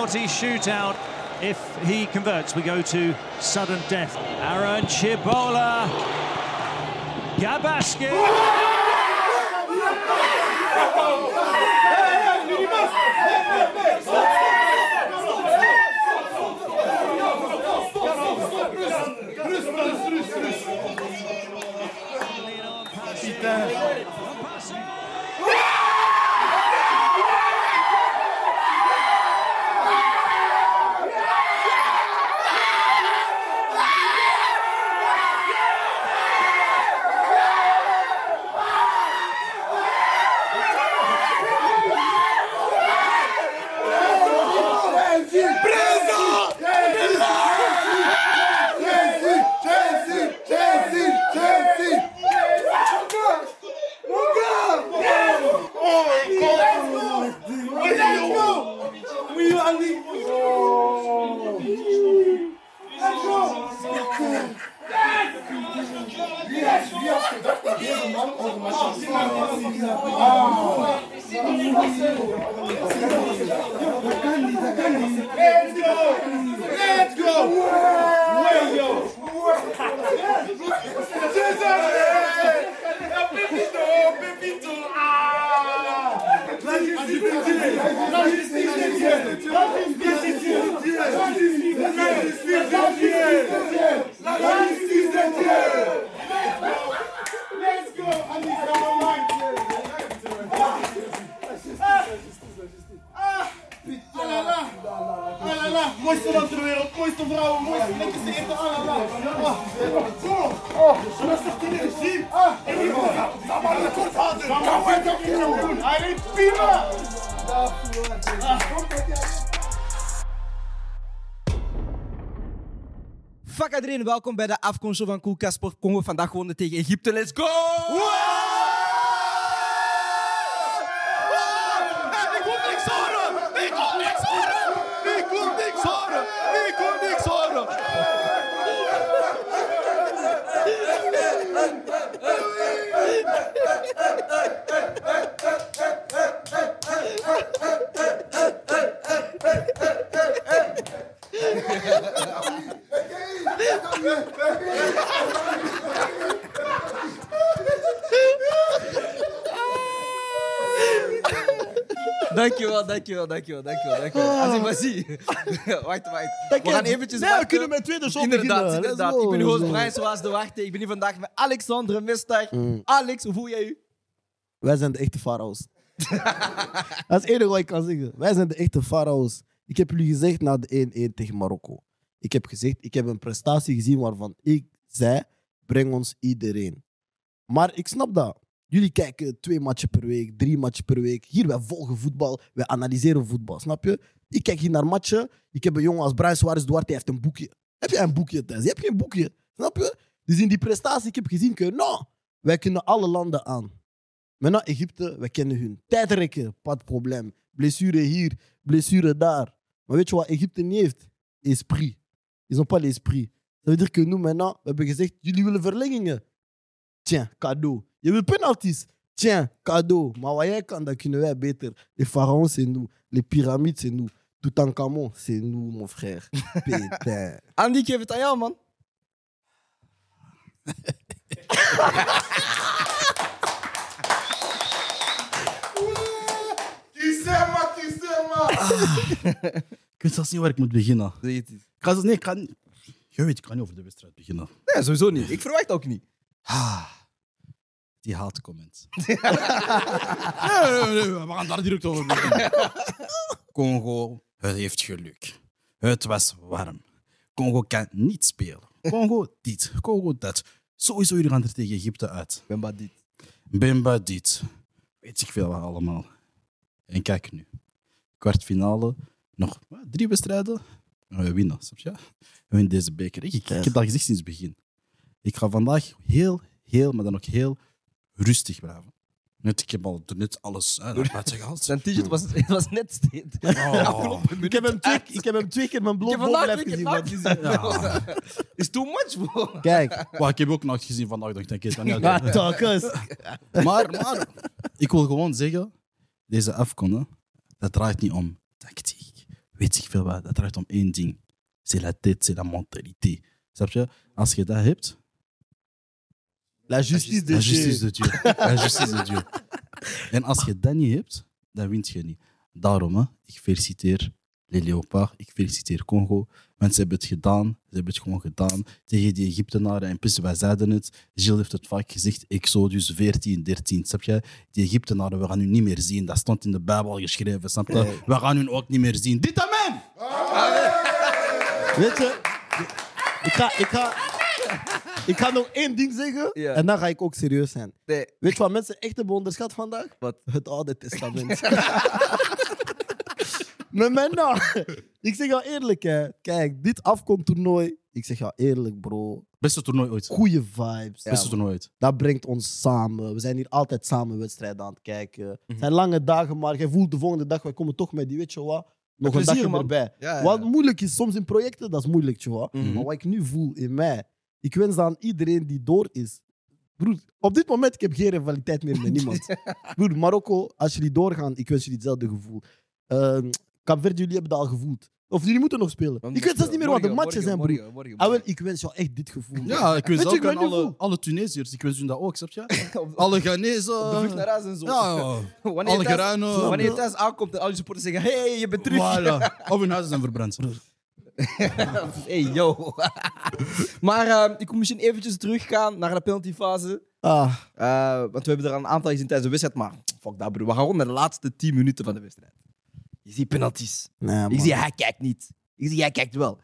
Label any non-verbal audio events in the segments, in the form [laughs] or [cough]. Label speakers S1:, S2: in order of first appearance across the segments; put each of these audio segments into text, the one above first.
S1: penalty shootout. If he converts, we go to sudden death. Aaron Chibola. Gabaski. Pepito! Pepito! Ah!
S2: La justice de Dieu Mooiste land ter wereld, mooiste vrouwen, mooiste lekkers te eten. Ah, la, la. Ah, oh, rustig te regime. Ah, en die man, dat maar de kort houden. Kan wij dat niet doen? Hij reed prima.
S3: Fuck iedereen, welkom bij de Show van Koelkast Sport Congo. Vandaag gewonnen tegen Egypte. Let's go!
S2: Ik kom niks horen! Ik kom niks horen! Ik kom niks horen! Ik kom niks horen!
S3: Dankjewel, dankjewel, dankjewel, dankjewel, dankjewel. Azim, Bazi. [laughs] wacht, wacht. We gaan eventjes
S4: Nee, we
S3: wachten.
S4: kunnen met tweede show
S3: Inderdaad,
S4: beginnen. Let's
S3: inderdaad.
S4: go,
S3: Ik ben uw
S4: let's
S3: host
S4: go.
S3: Brian zoals de wachten. Ik ben hier vandaag met Alexandre Mestag.
S4: Mm.
S3: Alex, hoe voel jij je?
S4: Wij zijn de echte farao's. [laughs] dat is het enige wat ik kan zeggen. Wij zijn de echte farao's. Ik heb jullie gezegd na de 1-1 tegen Marokko. Ik heb gezegd, ik heb een prestatie gezien waarvan ik zei, breng ons iedereen. Maar ik snap dat. Jullie kijken twee matchen per week, drie matchen per week. Hier, wij volgen voetbal, wij analyseren voetbal, snap je? Ik kijk hier naar matchen. Ik heb een jongen als Brian Suarez Duarte, hij heeft een boekje. Heb jij een boekje thuis? Je hebt geen boekje, snap je? Dus in die prestatie, ik heb gezien, que, nou, wij kunnen alle landen aan. Maintenant, Egypte, we kennen hun. Tijdrekken, pas probleem. Blessure hier, blessure daar. Maar weet je wat Egypte niet heeft? Esprit. Ils n'ont pas l'esprit. Ça veut dire que nous, maintenant, we hebben gezegd, jullie willen verlengingen. Tiens, cadeau. Je wil penalties. Tiens, cadeau. Maar wat jij kan, dat kunnen wij beter. Les pharaons, c'est nous. Les pyramides, c'est nous. Toutankhamon, c'est nous, mon frère. [laughs] Putain.
S3: Andy, geef het aan jou, man. [laughs]
S2: Kisema, [laughs] kisema!
S4: Ik weet zelfs niet waar ik moet beginnen.
S3: Zeg het eens.
S4: Ik ga, nee, ik kan niet... Je weet, ik kan niet over de wedstrijd beginnen.
S3: Nee, sowieso niet. Ik verwacht ook niet.
S4: Ah, die haatcomments. [laughs] nee, nee, nee, we gaan daar direct over beginnen. [laughs] Congo, het heeft geluk. Het was warm. Congo kan niet spelen. Congo dit, Congo dat. Sowieso, jullie gaan er tegen Egypte uit.
S3: Ben maar dit.
S4: Bemba dit. Weet ik veel wat allemaal. En kijk nu. Kwartfinale. Nog wat, drie wedstrijden. En we winnen, snap je? We winnen deze beker. Ik, ik, ik heb dat gezegd sinds het begin. Ik ga vandaag heel, heel, maar dan ook heel rustig blijven. Net, ik heb al net alles buiten gehaald.
S3: Zijn t-shirt was, het [laughs] was net steed.
S4: Oh.
S3: minuut.
S4: Ik, heb hem twee, ik heb hem twee keer mijn
S3: twee keer
S4: gezien. man.
S3: gezien. [laughs] Is too much, bro.
S4: Kijk. Wow, ik heb ook nog gezien vandaag. dat Ik het
S3: Ja, talkers.
S4: maar, maar ik wil gewoon zeggen, deze afkonden, dat draait niet om tactiek.
S5: weet ik veel wat. Dat draait om één ding. C'est la tête, c'est la mentalité. Snap je? Als je dat hebt,
S4: La justice de
S5: la justice de Dieu. [laughs] La justice de Dieu. En als je dat niet hebt, dan wint je niet. Daarom, hè, ik feliciteer les Leopards, ik feliciteer Congo. Mensen hebben het gedaan, ze hebben het gewoon gedaan tegen die Egyptenaren. En plus, wij zeiden het, Gilles heeft het vaak gezegd, Exodus 14, 13, snap je? Die Egyptenaren, we gaan u niet meer zien. Dat stond in de Bijbel geschreven, snap je? We gaan u ook niet meer zien. Dit amen!
S4: Weet je, ik ga, ik ga, ik ga nog één ding zeggen
S3: Ja.
S4: en dan ga ik ook serieus zijn.
S3: Nee.
S4: Weet je wat mensen echt hebben onderschat vandaag?
S3: Wat?
S4: Het Oude Testament. [laughs] maar maintenant, ik zeg jou eerlijk, hè. kijk, dit afkomtoernooi, ik zeg jou eerlijk, bro.
S5: Beste toernooi ooit.
S4: Goede vibes.
S5: Beste toernooi ooit.
S4: Dat brengt ons samen. We zijn hier altijd samen wedstrijden aan het kijken.
S3: Mhm.
S4: Het zijn lange dagen, maar jij voelt de volgende dag, wij komen toch met die, weet je wat, nog een dagje
S3: man.
S4: erbij.
S3: Ja, ja.
S4: Wat moeilijk is soms in projecten, dat is moeilijk, wat.
S3: Mhm.
S4: Maar wat ik nu voel in mij, ik wens aan iedereen die door is. Broer, op dit moment ik heb geen rivaliteit meer met [laughs] niemand. Broer, Marokko, als jullie doorgaan, ik wens jullie hetzelfde gevoel. Uh, Jullie hebben dat al gevoeld. Of jullie moeten nog spelen. Ik weet zelfs niet meer wat de
S3: Morgen,
S4: matches zijn,
S3: morgen,
S4: broer.
S3: morgen, morgen,
S4: Ah, wel,
S3: morgen.
S4: ik wens jou echt dit gevoel.
S5: Ja, ik wens ook aan alle, alle Tunesiërs. Ik wens hun dat ook, snap je? [laughs]
S3: Op-
S5: Alle Ghanese.
S3: op de vlucht naar huis en zo.
S5: Ja. [laughs]
S3: Wanneer
S5: alle
S3: je thuis-
S5: Geranen.
S3: Wanneer je thuis aankomt en al je supporters zeggen: hey, je bent terug.
S5: Voilà. [laughs] Of hun huizen zijn verbrand.
S3: hey, yo. maar eh, ik moet misschien eventjes teruggaan naar de penaltyfase.
S4: Ah,
S3: Eh, want we hebben er al een aantal gezien tijdens de wedstrijd. Maar fuck dat, bro. We gaan gewoon naar de laatste 10 minuten van de wedstrijd. Je ziet penalties.
S4: nee,
S3: Ik zie, hij kijkt niet. Ik zie, hij kijkt wel.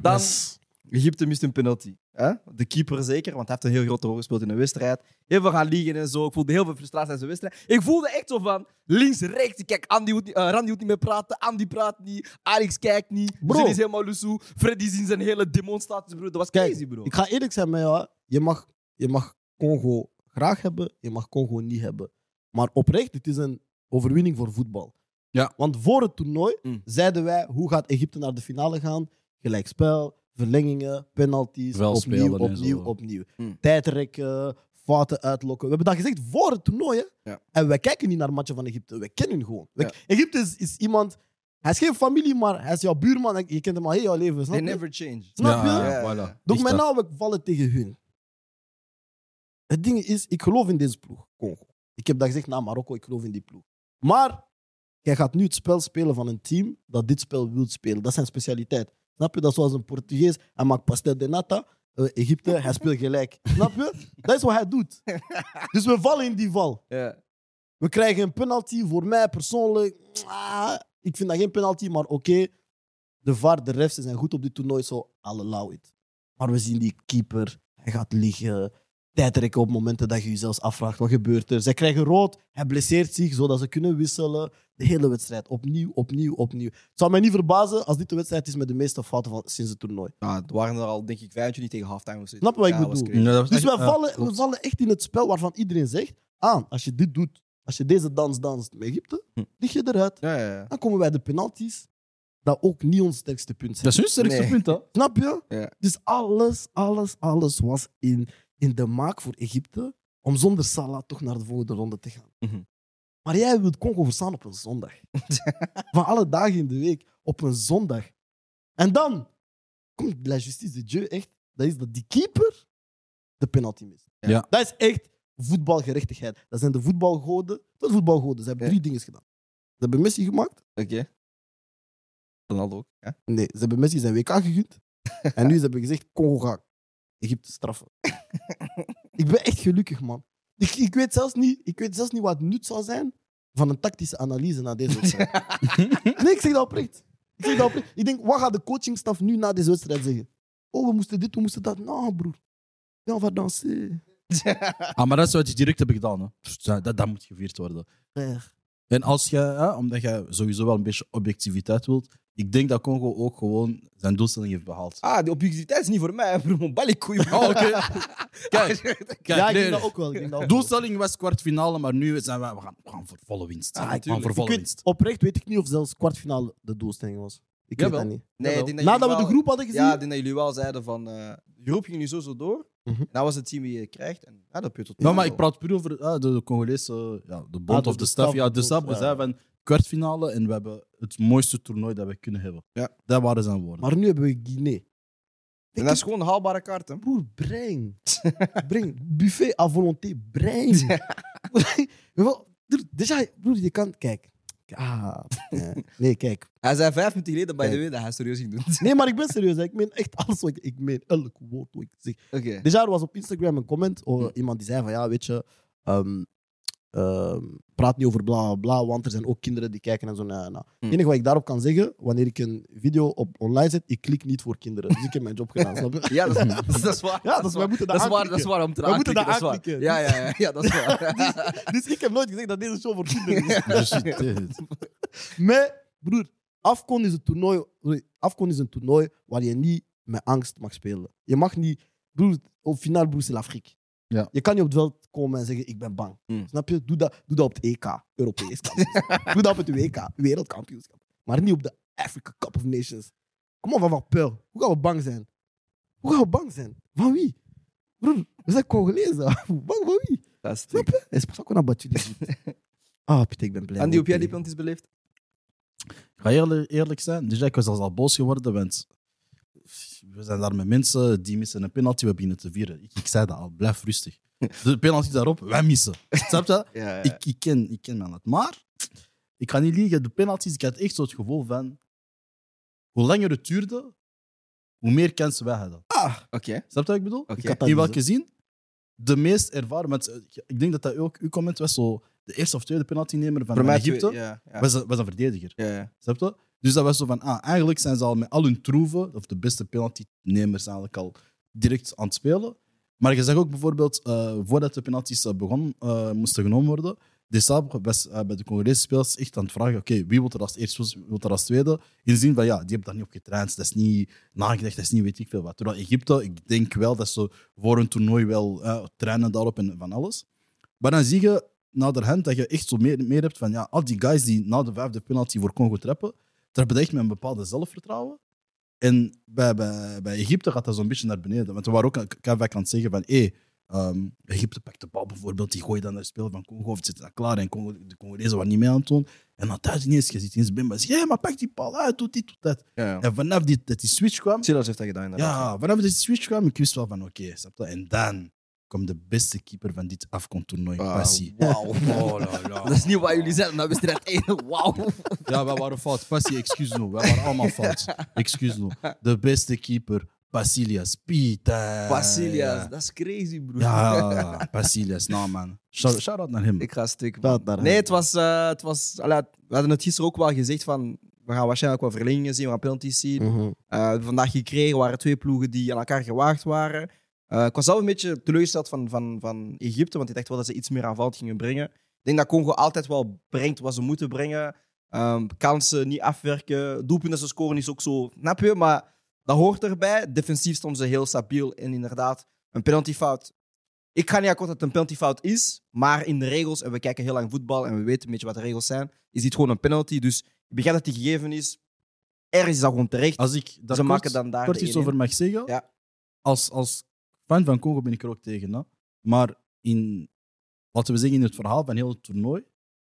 S3: Dan,
S4: is-
S3: Egypte mist een penalty. Hè? De keeper zeker, want hij heeft een heel grote rol gespeeld in de wedstrijd. Heel veel gaan liegen en zo. Ik voelde heel veel frustratie in de wedstrijd. Ik voelde echt zo van links, rechts. Kijk, Andy niet- eh, Randy moet niet meer praten. Andy praat niet. Alex kijkt niet.
S4: Bro.
S3: Is helemaal loesoe. Freddy zien zijn hele demonstraties, bro. Dat was
S4: Kijk,
S3: crazy, bro.
S4: Ik ga eerlijk zijn met jou. Je mag, je mag Congo graag hebben, je mag Congo niet hebben. Maar oprecht, het is een overwinning voor voetbal.
S5: Ja.
S4: Want voor het toernooi
S3: Mm.
S4: zeiden wij, hoe gaat Egypte naar de finale gaan? Gelijkspel, verlengingen, penalties,
S5: Wel
S4: opnieuw,
S5: spelen en
S4: opnieuw,
S5: zo.
S4: opnieuw.
S3: Mm.
S4: Tijdrekken, fouten uitlokken. We hebben dat gezegd voor het toernooi. Hè?
S3: Ja.
S4: En wij kijken niet naar matchen van Egypte. Wij kennen hun gewoon.
S3: Ja.
S4: Egypte is, is iemand... Hij is geen familie, maar hij is jouw buurman. en Je kent hem al heel jouw leven. Snap
S3: They
S4: je?
S3: never change.
S4: Snap je?
S5: Ja,
S3: Ja,
S5: voilà.
S3: ja.
S4: Doe
S5: Echt,
S4: mij
S5: hè.
S4: nou, we vallen tegen hun. Het ding is, ik geloof in deze ploeg, Congo. Ik heb dat gezegd na Marokko, ik geloof in die ploeg. Maar jij gaat nu het spel spelen van een team dat dit spel wil spelen. Dat is zijn specialiteit. Snap je? Dat is zoals een Portugees, hij maakt pastel de nata. Eh, Egypte, hij speelt gelijk. [laughs] Snap je? Dat is wat hij doet. Dus we vallen in die val. We krijgen een penalty. Voor mij persoonlijk, ah, ik vind dat geen penalty, maar oké. De VAR, de refs zijn goed op dit toernooi, zo I'll allow it. Maar we zien die keeper, hij gaat liggen. Tijdrekken op momenten dat je je zelfs afvraagt, wat gebeurt er? Zij krijgen rood, hij blesseert zich, zodat ze kunnen wisselen. De hele wedstrijd, opnieuw, opnieuw, opnieuw. Het zou mij niet verbazen als dit de wedstrijd is met de meeste fouten van, sinds het toernooi.
S3: Het waren er al, denk ik, 25 tegen halftime. of zoiets.
S4: Snap je wat ik
S3: Ja, dat was
S4: bedoel?
S5: Ja, was
S4: Dus
S5: echt-
S4: wij
S5: ja,
S4: vallen, we vallen echt in het spel waarvan iedereen zegt, aan, als je dit doet, als je deze dans danst met Egypte,
S3: Hm.
S4: lig je eruit.
S3: Ja, ja, ja.
S4: Dan komen wij de penalties, dat ook niet ons sterkste punt zijn.
S5: Dat is hun sterkste
S3: Nee.
S5: punt, hè?
S4: Snap je?
S3: Ja.
S4: Dus alles, alles, alles was in, in de maak voor Egypte om zonder Salah toch naar de volgende ronde te gaan.
S3: Mhm.
S4: Maar jij wilt Congo verstaan op een zondag. [laughs] Van alle dagen in de week, op een zondag. En dan komt la justice de Dieu echt. Dat is dat die keeper de penalty mist.
S5: Ja.
S4: Dat is echt voetbalgerechtigheid. Dat zijn de voetbalgoden. Dat is voetbalgoden. Ze hebben
S3: Ja.
S4: drie dingen gedaan. Ze hebben Messi gemaakt.
S3: Oké. Ronaldo ook. Ja.
S4: Nee, ze hebben Messi zijn WK gegund. [laughs] en nu ze hebben gezegd, Congo gaat Egypte straffen. ik ben echt gelukkig, man. Ik, ik, weet zelfs niet, ik weet zelfs niet wat het nut zou zijn van een tactische analyse na deze wedstrijd. [laughs] nee, ik zeg dat oprecht. Ik zeg dat oprecht. Ik denk, wat gaat de coachingstaf nu na deze wedstrijd zeggen? Oh, we moesten dit, we moesten dat. Nou, broer. Ja, on va danser.
S5: Ah, maar dat is wat je direct hebben gedaan. Hè. Dat, dat, dat moet gevierd worden. En als je, hè, omdat je sowieso wel een beetje objectiviteit wilt, ik denk dat Congo ook gewoon zijn doelstelling heeft behaald.
S3: Ah, die objectiviteit is niet voor mij, [laughs] bro. Mijn balikoei.
S5: Oh, oké. Kijk, [laughs] kijk
S4: Ja, ik
S5: nee,
S4: denk dat ook wel. Ik denk dat ook wel.
S5: doelstelling was kwartfinale, maar nu zijn we, we, gaan, we gaan voor volle winst.
S4: Ah,
S5: we
S4: ik-
S5: gaan voor
S4: Ik
S5: volle
S4: weet,
S5: winst.
S4: oprecht weet ik niet of zelfs kwartfinale de doelstelling was. Ik weet
S5: Jawel.
S4: dat niet.
S3: Nee, ik denk dat
S4: Nadat we de groep hadden gezien.
S3: Ja, ik denk dat jullie wel zeiden van... eh de groep ging nu sowieso door.
S4: Mhm.
S3: Nou was het team wie je krijgt. En ja, dat heb je tot
S5: Nou, maar ik praat puur over ah, de, de Congolese, ja, de bond
S4: Ah, de-
S5: of de
S4: de
S5: staf.
S4: staf,
S5: Ja,
S4: de
S5: de staf
S4: bond,
S5: zei
S4: ja.
S5: van, kwartfinale en we hebben het mooiste toernooi dat we kunnen hebben.
S3: Ja.
S5: Dat waren zijn woorden.
S4: Maar nu hebben we Guinea.
S3: En dat is gewoon een haalbare kaart, hè?
S4: Broer, breng. [laughs] breng. Buffet à volonté, breng. [laughs] Déjà, broer, je kan... Kijk. Ah, nee, kijk.
S3: Hij zei vijf minuten geleden, by the
S4: Kijk.
S3: way, dat hij serieus ging doen.
S4: Nee, maar ik ben serieus. hè. Ik meen echt alles wat ik... Ik meen elk woord wat ik zeg.
S3: Oké.
S4: Déjà, er was op Instagram een comment. Oh,
S3: Hm.
S4: Iemand die zei van, ja, weet je... ehm, ehm, praat niet over bla, bla, want er zijn ook kinderen die kijken en zo. Nou, nou. Het enige wat ik daarop kan zeggen, wanneer ik een video op online zet, ik klik niet voor kinderen. Dus ik heb mijn job gedaan, snap je? [laughs]
S3: Ja, dat is, dat is- dat is waar.
S4: Ja, dus wij moeten dat
S3: dat is waar, dat is waar om te
S4: moeten dat
S3: aanklikken, dat is. Ja, ja, ja, ja, dat is waar. [laughs]
S4: Dus ik heb nooit gezegd dat deze show voor kinderen is. [laughs]
S5: Dit.
S4: Maar, broer, Afcon is, een toernooi, sorry, Afcon is een toernooi waar je niet met angst mag spelen. Je mag niet, broer, op finaal, broer, c'est l'Afrique.
S5: Ja.
S4: Je kan niet op het veld komen en zeggen, ik ben bang.
S3: Mm.
S4: Snap je? Doe dat, doe dat op het EK, Europees kampioenschap. [laughs] doe dat op het WK, wereldkampioenschap. Maar niet op de Africa Cup of Nations. Kom op, van wat peul. Hoe gaan we bang zijn? Hoe gaan we bang zijn? Van wie? Broer, we zijn Congolezen. [laughs] Bang van wie?
S3: Dat is
S4: Snap je? Het is pas ook een. [laughs] Ah, Pieter, ik ben blij.
S3: En die op jij die penalties beleefd?
S5: Ik ga eerlijk, eerlijk zijn. Dus ik was al boos geworden, want we zijn daar met mensen die missen een penalty, we beginnen te vieren. Ik, ik zei dat al, blijf rustig. De penalty daarop, wij missen. Snap je? [laughs]
S3: Ja, ja.
S5: Ik, ik, ken, ik ken mijn lat. Maar, ik ga niet liegen, de penalties, ik had echt zo het gevoel van, hoe langer het duurde, hoe meer kansen wij hadden.
S3: Oké,
S5: Snap je wat ik bedoel?
S3: oké.
S4: Ik had dat
S5: In welke zin? De meest ervaren mensen. Ik denk dat dat ook uw comment was, zo de eerste of tweede penaltynemer van
S3: mij
S5: Egypte
S3: twee- Ja, ja.
S5: was, een- was een verdediger.
S3: ja, ja.
S5: Snap je? Dus dat was zo van, ah, eigenlijk zijn ze al met al hun troeven, of de beste penaltynemers eigenlijk al direct aan het spelen. Maar je zag ook bijvoorbeeld, eh, voordat de penalties eh, begon, eh, moesten genomen worden, Desabre was bij de Congolese spelers echt aan het vragen, oké, wie wil er als eerste, wie wil er als tweede? In de zin van, ja, die hebben daar niet op getraind, dat is niet nagedacht, dat is niet weet ik veel wat. Terwijl Egypte, ik denk wel dat ze voor een toernooi wel trainen daarop en van alles. Maar dan zie je naderhand dat je echt zo meer, meer hebt van, ja, al die guys die na de vijfde penalty voor Congo trappen, trappen echt met een bepaalde zelfvertrouwen. En bij, bij, bij Egypte gaat dat zo'n beetje naar beneden. Want we waren ook vaak aan het zeggen van, hé, ehm, Egypte pakt de bal bijvoorbeeld, die gooit dan naar het spel van Congo, of het zit daar klaar, en Congo, de Congolezen waren niet mee aan het doen. En dan thuis ineens, je ziet ineens Bimba zeggen, ja, maar pak die bal uit, doe dit, doe dat.
S3: ja, ja.
S5: En vanaf die, dat die switch kwam,
S3: Silas heeft dat gedaan.
S5: ja, vanaf die switch kwam, ik wist wel van, oké, je? En dan komt de beste keeper van dit afkontoernooi,
S3: Ah,
S5: Passie.
S3: Wauw. Oh, [laughs] Dat is niet wat jullie zeggen. Dat wedstrijd 1. [laughs] Wauw.
S5: Ja, wij waren fout. Passie, excuus nou. Wij waren allemaal fout. Excuus nou. De beste keeper, Basilias. Pieter.
S3: Basilias, dat is crazy, broer.
S5: Ja, Basilias. Nou, man. Shout- Shout-out naar hem.
S3: Ik ga stuk. Nee, het was. eh, het was we hadden het gisteren ook wel gezegd van. We gaan waarschijnlijk wel verlengingen zien, we gaan penalties zien. We hebben vandaag gekregen waren twee ploegen die aan elkaar gewaagd waren. Eh, ik was zelf een beetje teleurgesteld van, van, van Egypte, want ik dacht wel dat ze iets meer aanvallend gingen brengen. Ik denk dat Congo altijd wel brengt wat ze moeten brengen. Ehm, kansen niet afwerken, doelpunten ze scoren is ook zo, snap je? Maar dat hoort erbij. Defensief stonden ze heel stabiel en inderdaad, een penaltyfout. Ik ga niet akkoord dat het een penaltyfout is, maar in de regels, en we kijken heel lang voetbal en we weten een beetje wat de regels zijn, is dit gewoon een penalty. Dus ik begrijp dat die gegeven is. Ergens is dat gewoon terecht.
S5: Als ik daar
S3: ze
S5: kort,
S3: maken dan daar
S5: kort iets
S3: 1-1.
S5: over mag zeggen.
S3: Ja.
S5: Als, als fan van Congo ben ik er ook tegen. Hè? Maar in, laten we zeggen, in het verhaal van heel het toernooi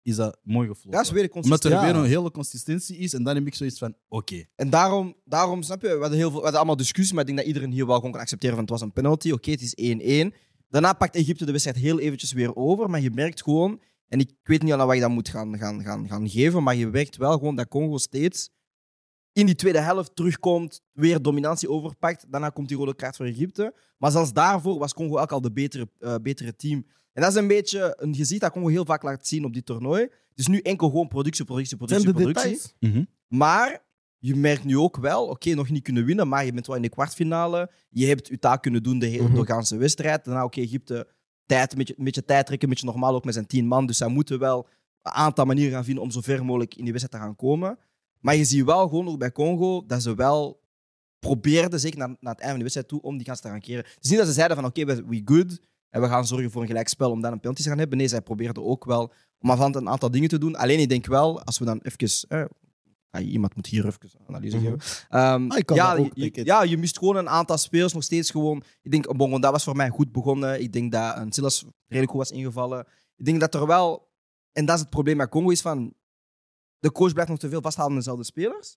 S5: is dat mooi gefloten.
S3: Ja, ze weer
S5: Omdat er weer een hele consistentie is. En dan heb ik zoiets van, oké.
S3: En daarom, daarom, snap je, we hadden, heel veel, we hadden allemaal discussies, maar ik denk dat iedereen hier wel gewoon kan accepteren van het was een penalty. Oké, het is 1-1. Daarna pakt Egypte de wedstrijd heel eventjes weer over, maar je merkt gewoon, en ik weet niet aan wat je dat moet gaan, gaan, gaan, gaan geven, maar je merkt wel gewoon dat Congo steeds in die tweede helft terugkomt, weer dominantie overpakt. Daarna komt die rode kaart voor Egypte. Maar zelfs daarvoor was Congo ook al de betere, eh, betere team. En dat is een beetje, een, je ziet dat Congo heel vaak laat zien op dit toernooi. Het is nu enkel gewoon productie, productie,
S4: Zijn
S3: productie,
S4: de
S3: productie.
S4: details?
S3: Maar je merkt nu ook wel, oké, nog niet kunnen winnen, maar je bent wel in de kwartfinale. Je hebt je taak kunnen doen de hele
S4: Mhm.
S3: doorgaanse wedstrijd. Daarna, oké, Egypte, tijd, een, beetje, een beetje tijd trekken, een beetje normaal ook met zijn tien man. Dus zij moeten wel een aantal manieren gaan vinden om zo ver mogelijk in die wedstrijd te gaan komen. Maar je ziet wel gewoon ook bij Congo dat ze wel probeerden, zeker naar, naar het einde van de wedstrijd toe, om die kansen te gaan keren. Het is niet dat ze zeiden van, oké, we we good en we gaan zorgen voor een gelijkspel om dan een penalty te gaan hebben. Nee, zij probeerden ook wel om afhand een aantal dingen te doen. Alleen ik denk wel, als we dan even... Eh, ja, iemand moet hier even analyse
S4: Mhm.
S3: geven. Ehm,
S4: Ah, ik kan
S3: ja,
S4: ook,
S3: je, ja, je mist gewoon een aantal spelers nog steeds gewoon. Ik denk, bon, dat was voor mij goed begonnen. Ik denk dat een Silas redelijk goed was ingevallen. Ik denk dat er wel, en dat is het probleem met Congo, is van de coach blijft nog te veel vasthouden aan dezelfde spelers.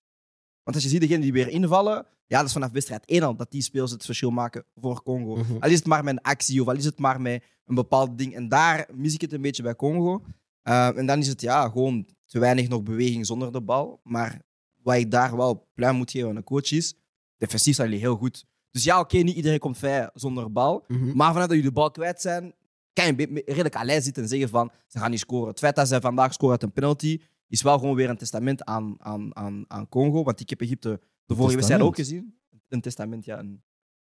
S3: Want als je ziet degenen die weer invallen, ja, dat is vanaf wedstrijd 1 al dat die spelers het verschil maken voor Congo.
S4: Mhm.
S3: Al is het maar met een actie of al is het maar met een bepaald ding. En daar mis ik het een beetje bij Congo. Uh, en dan is het ja, gewoon te weinig nog beweging zonder de bal. Maar wat ik daar wel pluim moet geven aan de coach is, defensief zijn jullie heel goed. Dus ja, oké, niet iedereen komt vrij zonder bal.
S4: Mhm.
S3: Maar vanuit dat jullie de bal kwijt zijn, kan je redelijk alleen zitten en zeggen van, ze gaan niet scoren. Het feit dat zij vandaag scoren uit een penalty, is wel gewoon weer een testament aan, aan, aan, aan Congo. Want ik heb Egypte de vorige wedstrijd ook gezien. Een testament, ja. Een,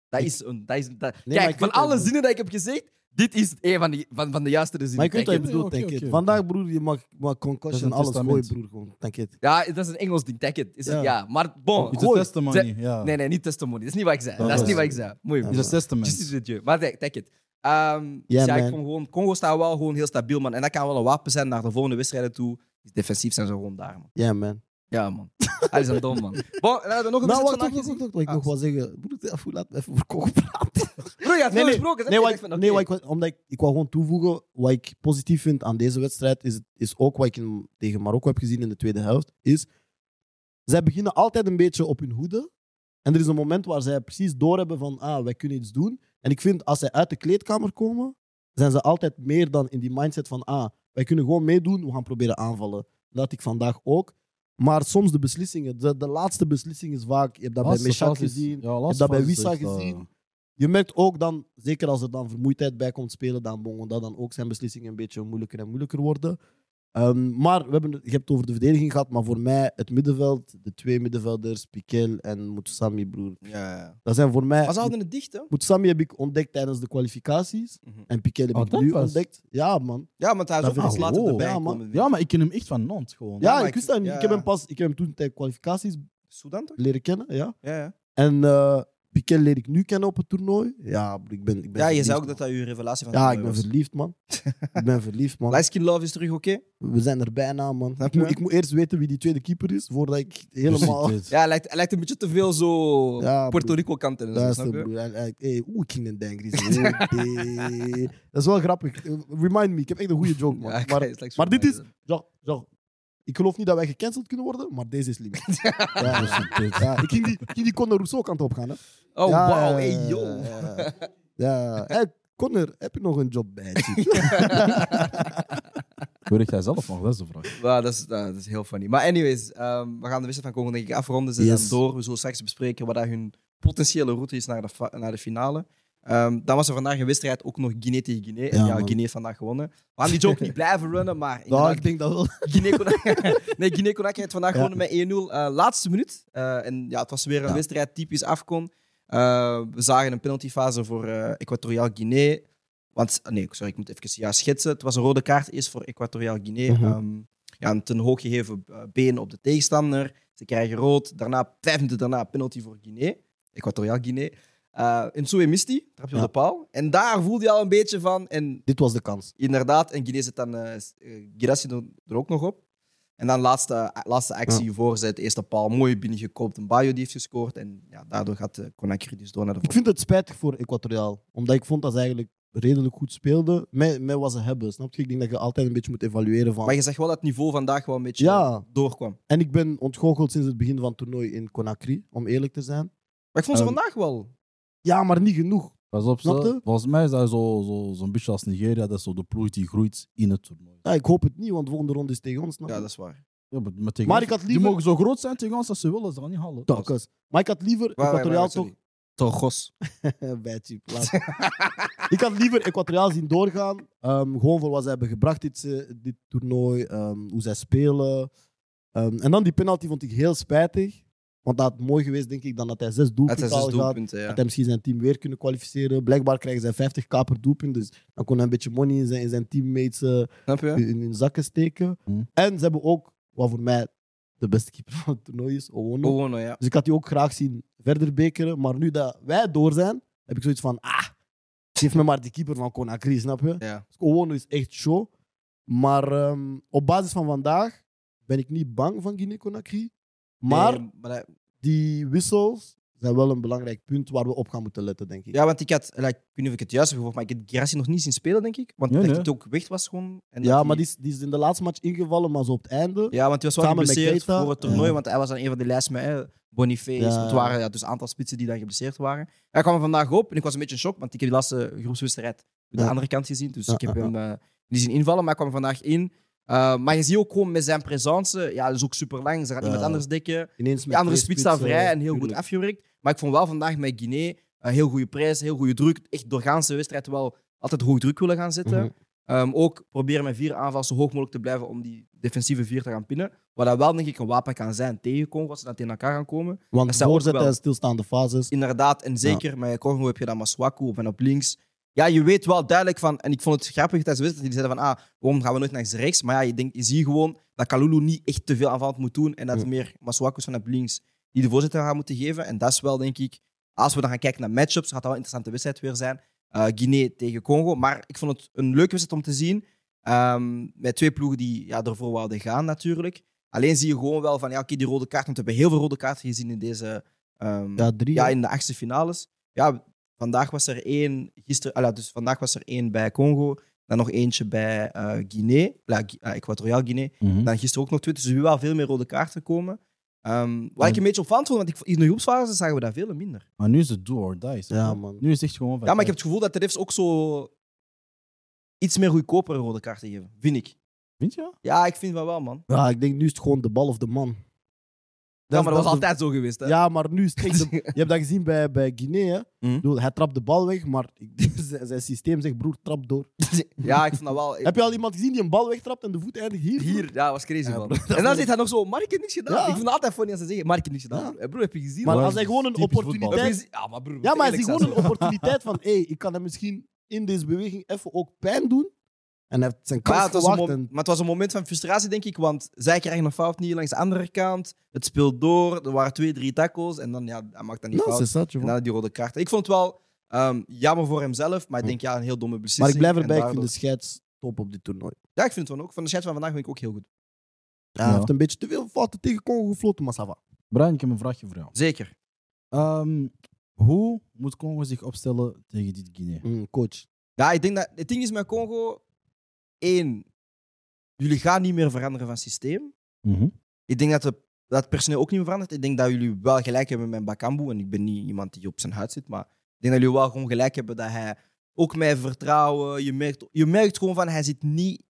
S3: dat is een... Dat is, dat, kijk, van alle
S4: je
S3: zinnen die ik heb gezegd, dit is een van, die, van, van de juiste zinnen.
S4: Maar ik weet wat je bedoelt, denk ik. Vandaag, broer, je mag, mag
S5: is
S4: concussion
S5: een
S4: alles
S5: testament.
S4: gooien, broer. Gewoon. Denk het.
S3: Ja, dat is een Engels ding, it. Is het,
S4: Ja.
S3: ja. maar bon.
S5: Testimony. Ja.
S3: Nee, nee, niet testimony. Dat is niet wat ik zei.
S5: Dat
S3: Dat, is niet wat ik zei. Mooi.
S4: Ja,
S5: It's a testament.
S3: Maar take it. Ehm
S4: Ja,
S3: dus ja, ik vond gewoon, Congo staat wel gewoon heel stabiel, man. En dat kan wel een wapen zijn naar de volgende wedstrijden toe. Defensief zijn ze gewoon daar, man.
S4: Ja, man.
S3: Ja, man. Hij is een dom, man. [laughs] Bon, dan we nog een
S4: Nou, wacht. Ik
S3: Ah,
S4: nog wat zeggen. [laughs] Broer, even- laat me even voor Congo praten.
S3: Bro, je had gesproken. zeg
S4: nee, wat
S3: Ik
S4: nee wat ik, omdat ik, ik wou gewoon toevoegen, wat ik positief vind aan deze wedstrijd, is, is ook wat ik in- tegen Marokko heb gezien in de tweede helft, is zij beginnen altijd een beetje op hun hoede. En er is een moment waar zij precies doorhebben van, ah, wij kunnen iets doen. En ik vind, als zij uit de kleedkamer komen, zijn ze altijd meer dan in die mindset van, ah, wij kunnen gewoon meedoen, we gaan proberen aanvallen. Dat had ik vandaag ook. Maar soms de beslissingen, de, de laatste beslissing is vaak, je hebt dat bij
S5: Laatste is-
S4: gezien,
S5: Ja,
S4: je hebt dat bij Wissa
S5: echt, eh,
S4: gezien. Je merkt ook dan, zeker als er dan vermoeidheid bij komt spelen, dan dat dan ook zijn beslissingen een beetje moeilijker en moeilijker worden. Ehm, maar we hebben, je hebt het over de verdediging gehad, maar voor mij het middenveld, de twee middenvelders, Piquel en Mutsami, broer.
S3: Ja, ja.
S4: Dat zijn voor mij...
S3: Maar ze houden het dicht, hè?
S4: Mutsami heb ik ontdekt tijdens de kwalificaties.
S3: Mhm.
S4: En Piquel heb
S5: Oh,
S4: ik nu
S5: pas.
S4: ontdekt. Ja, man.
S3: Ja, want hij is ook iets
S4: ik-
S3: later erbij
S4: ja, man.
S5: Ja, maar ik ken hem echt van Nantes gewoon.
S4: Ja,
S3: maar
S4: ik
S3: ik-
S4: wist dat
S3: ja.
S4: Ik heb hem pas ik heb hem toen tijdens kwalificaties
S3: Sudan, toch?
S4: leren kennen. Ja.
S3: Ja, ja.
S4: En eh Piquel leer ik nu kennen op het toernooi. Ja, ik ben, ik ben
S3: Ja, je zei ook dat
S4: man.
S3: dat je revelatie van
S4: Ja, ik ben
S3: toernooi was.
S4: verliefd, man. [laughs] ik ben verliefd, man.
S3: Light Skin Love is terug oké?
S4: We zijn er bijna, man.
S3: Snap
S4: Ik
S3: je?
S4: moet, ik moet eerst weten wie die tweede keeper is, voordat ik helemaal...
S3: Ja, hij lijkt, hij lijkt een beetje te veel zo
S4: Ja,
S3: Puerto
S4: broer.
S3: Rico kanten. en zo,
S4: Luister,
S3: snap je?
S4: broer. Hij- hij- hey, Oeh, ik ging een dangries. [laughs] Dat is wel grappig. Eh, Remind me, ik heb echt een goede joke, man. [laughs]
S3: Ja,
S4: maar,
S3: kijk, het lijkt zo
S4: maar dit is... Zo, zo. Ik geloof niet dat wij gecanceld kunnen worden, maar deze is limiet. [laughs] ja,
S5: Precies.
S4: ja, ik ging die, ik ging die Conor Rousseau kant op gaan, hè.
S3: Oh,
S4: Ja,
S3: wauw. Hey,
S4: ja,
S3: yo.
S4: Ja, ja. Hey, Conor, heb je nog een job bij?
S5: Weet [laughs] jij zelf nog? Dat is de vraag.
S3: Wow, dat, is, uh, dat is heel funny. Maar anyways, ehm, we gaan de wedstrijd van Congo denk ik afronden. Ze
S4: Yes.
S3: zijn door. We zullen straks bespreken wat dat hun potentiële route is naar de, naar de finale. Ehm, dan was er vandaag een wedstrijd, ook nog Guinea tegen Guinea. En
S4: Ja,
S3: ja,
S4: man.
S3: Guinea heeft vandaag gewonnen. We gaan die joke niet blijven runnen, maar
S4: Ja, ik denk dat wel.
S3: Guinea-Conakry [laughs] nee, Guinea-Conakry heeft vandaag
S4: Ja.
S3: gewonnen met 1-0. Eh, laatste minuut. Eh, en ja, het was weer een
S4: Ja.
S3: wedstrijd typisch Afcon. Eh, we zagen een penaltyfase voor Equatoriaal Guinea. Want, ah, nee, sorry, ik moet even ja, schetsen. Het was een rode kaart eerst voor Equatoriaal Guinea.
S4: Mhm.
S3: Ehm, ja, een ten hoog gegeven been op de tegenstander. Ze krijgen rood. Daarna, vijf minuten daarna, penalty voor Guinea. Equatoriaal Guinea. Eh en Soe mist hij, trap je
S4: Ja.
S3: op de paal. En daar voelde je al een beetje van. En
S4: Dit was de kans.
S3: Inderdaad, en Guinea zet dan uh, Girassi er, ook nog op. En dan laatste, laatste actie voorzet, eerste paal, mooi binnengekopt. Een Bayo die heeft gescoord. En ja, daardoor gaat uh, Conakry dus door naar de
S4: Ik vind het spijtig voor Equatoriaal. Omdat ik vond dat ze eigenlijk redelijk goed speelden. Met, met wat ze hebben, snap je? Ik denk dat je altijd een beetje moet evalueren van...
S3: Maar je zegt wel dat het niveau vandaag wel een beetje
S4: Ja.
S3: doorkwam.
S4: En ik ben ontgoocheld sinds het begin van het toernooi in Conakry, om eerlijk te zijn.
S3: Maar ik vond ze
S4: Ehm,
S3: vandaag wel.
S4: Ja, maar niet genoeg.
S5: Pas op, ze- volgens mij is dat zo- zo- zo'n beetje als Nigeria. Dat is zo de ploeg die groeit in het toernooi.
S4: Ja, ik hoop het niet, want de volgende ronde is tegen ons.
S3: Ja, dat is waar.
S5: Ja, maar, maar tegen
S4: Maar
S5: ons-
S4: ik had
S5: Die
S4: liever-
S5: mogen zo groot zijn tegen ons als ze willen. Ze gaan niet halen.
S4: Maar ik had liever Equatoriaal toch...
S3: sorry. [laughs] Torgos. [laughs]
S4: Bij Chip, laat. [laughs] ik had liever Equatoriaal zien doorgaan. ehm, gewoon voor wat ze hebben gebracht dit, eh, dit toernooi. ehm, hoe zij spelen. Ehm, en dan die penalty vond ik heel spijtig. Want dat had mooi geweest, denk ik, dan dat hij zes doelpunten
S3: ja.
S4: Dat hij misschien zijn team weer kunnen kwalificeren. Blijkbaar krijgen zij 50k per doelpunt. Dus dan kon hij een beetje money in zijn, in zijn teammates eh, in hun zakken steken.
S5: Hmm.
S4: En ze hebben ook, wat voor mij de beste keeper van het toernooi is, Owono.
S3: Ja.
S4: Dus ik had die ook graag zien verder bekeren. Maar nu dat wij door zijn, heb ik zoiets van, ah, geef me maar die keeper van Conakry, snap je?
S3: ja.
S4: Dus Owono is echt show. Maar ehm, op basis van vandaag ben ik niet bang van Guinea-Conakry. Maar
S3: Nee, maar dat-
S4: die wissels zijn wel een belangrijk punt waar we op gaan moeten letten, denk ik.
S3: Ja, want ik had, like, ik weet niet of ik het juist heb gevolgd, maar ik heb Girassi nog niet zien spelen, denk ik. Want
S5: Nee,
S3: dat
S5: nee.
S3: het ook weg was gewoon. En
S4: Ja, maar die is, die is in de laatste match ingevallen, maar zo op het einde.
S3: Ja, want hij was wel geblesseerd voor het toernooi,
S4: Ja.
S3: want hij was aan een van de lijsten met hè, Boniface.
S4: Ja.
S3: Het waren ja, dus een aantal spitsen die dan geblesseerd waren. Hij kwam er vandaag op en ik was een beetje in shock, want ik heb die laatste groepswedstrijd aan de andere kant gezien. Dus
S4: Ja,
S3: ik heb
S4: ja,
S3: hem eh, niet zien invallen, maar hij kwam er vandaag in. Uh, maar je ziet ook gewoon met zijn presence, ja, dat is ook super lang. Ze gaat iemand
S4: Ja.
S3: anders dekken.
S4: Ineens
S3: De
S4: met
S3: andere spits staat vrij en heel goed afgewerkt. Maar ik vond wel vandaag met Guinea een heel goede prijs, heel goede druk. Echt doorgaans de wedstrijd wel altijd hoog druk willen gaan zetten.
S4: Mhm.
S3: Ehm, ook proberen met vier aanvallen zo hoog mogelijk te blijven om die defensieve vier te gaan pinnen. Wat dat wel, denk ik, een wapen kan zijn tegen Congo als ze dan tegen elkaar gaan komen.
S4: Want
S3: Dat
S4: voorzetten en stilstaande fases.
S3: Inderdaad, en zeker met Congo heb je dan Maswaku op en op links. Ja, je weet wel duidelijk van, en ik vond het grappig tijdens de wedstrijd, die zeiden van, ah, waarom gaan we nooit naar rechts? Maar ja, je, denkt, je ziet gewoon dat Kalulu niet echt te veel aanvallend moet doen en dat het meer Maswaku's van op links die de voorzitter gaan moeten geven. En dat is wel, denk ik, als we dan gaan kijken naar matchups, gaat dat wel een interessante wedstrijd weer zijn. Eh Guinea tegen Congo. Maar ik vond het een leuke wedstrijd om te zien. Ehm, met twee ploegen die ja, ervoor wilden gaan, natuurlijk. Alleen zie je gewoon wel van, ja, oké, die rode kaart, want we hebben heel veel rode kaarten gezien in deze... ehm,
S4: Ja, drie.
S3: ja, in de achtste finales. Ja, vandaag was er één, gisteren, ah, dus vandaag was er één bij Congo, dan nog eentje bij eh Guinea, Gu- ah, Equatoriaal Guinea.
S5: Mhm.
S3: Dan gisteren ook nog twee, dus er zijn wel veel meer rode kaarten komen. Ehm, wat ik een beetje opvallend vond, want ik, in de groepsfase zagen we dat veel minder.
S5: Maar nu is het do or die. zeg
S4: Ja,
S5: maar.
S4: man.
S5: Nu is het echt gewoon van...
S3: Ja, maar ik heb het gevoel dat de refs ook zo iets meer goedkopere rode kaarten geven, vind ik.
S5: Vind je?
S3: Ja, ik vind wel wel, man.
S4: Ja, ik denk nu is het gewoon de bal of de man.
S3: Ja, maar dat was altijd zo geweest, hè?
S4: Ja, maar nu is het echt de- [laughs] Je hebt dat gezien bij, bij Guinea. hè.
S3: Mhm.
S4: Ik bedoel, hij trapt de bal weg, maar ik- [laughs] zijn zijn systeem zegt, broer, trap door. [laughs]
S3: Ja, ik vond dat wel...
S4: Heb je al iemand gezien die een bal wegtrapt en de voet eindigt hier?
S3: Hier, ja, was crazy,
S4: Ja,
S3: man. En dan zegt hij nog zo, Mark heeft niks gedaan.
S4: Ja.
S3: Ik vind het altijd funny als ze zeggen, Mark heeft niks gedaan.
S4: Ja.
S3: Eh, Bro, heb je gezien?
S4: Maar
S5: Maar
S4: als hij gewoon een
S5: typisch voetbal.
S3: Heb je
S4: opportuniteit...
S3: gezien? Ja, maar broer,
S4: Ja, maar hij gewoon een opportuniteit van, hé, ik kan hem misschien in deze beweging even ook pijn doen. En hij heeft zijn
S3: Maar,
S4: kans
S3: het was een
S4: gewacht.
S3: mom-
S4: En...
S3: maar het was een moment van frustratie, denk ik. Want zij krijgen een fout niet langs de andere kant. Het speelt door. Er waren twee, drie tackles. En dan ja, hij maakt dan die
S4: Nou,
S3: fout.
S4: tu
S3: En dan die rode kaart. Ik vond het wel ehm, jammer voor hemzelf. Maar ik denk ja, een heel domme beslissing.
S4: Maar ik blijf erbij, ik vind de scheids top op dit toernooi.
S3: Ja, ik vind het wel ook. Van de chat van vandaag vind ik ook heel goed.
S4: Ja, Hij heeft een beetje te veel fouten tegen Congo gefloten, maar ça va.
S5: Brian, ik heb een vraagje voor jou.
S3: Zeker.
S5: Ehm, hoe moet Congo zich opstellen tegen dit Guinea?
S4: Mm, coach.
S3: Ja, ik denk dat het ding is met Congo. Één, jullie gaan niet meer veranderen van systeem.
S5: Mhm.
S3: Ik denk dat, de, dat het personeel ook niet meer verandert. Ik denk dat jullie wel gelijk hebben met Bakambu. En ik ben niet iemand die op zijn huid zit. Maar ik denk dat jullie wel gewoon gelijk hebben dat hij ook met vertrouwen. Je merkt, je merkt gewoon van hij zit niet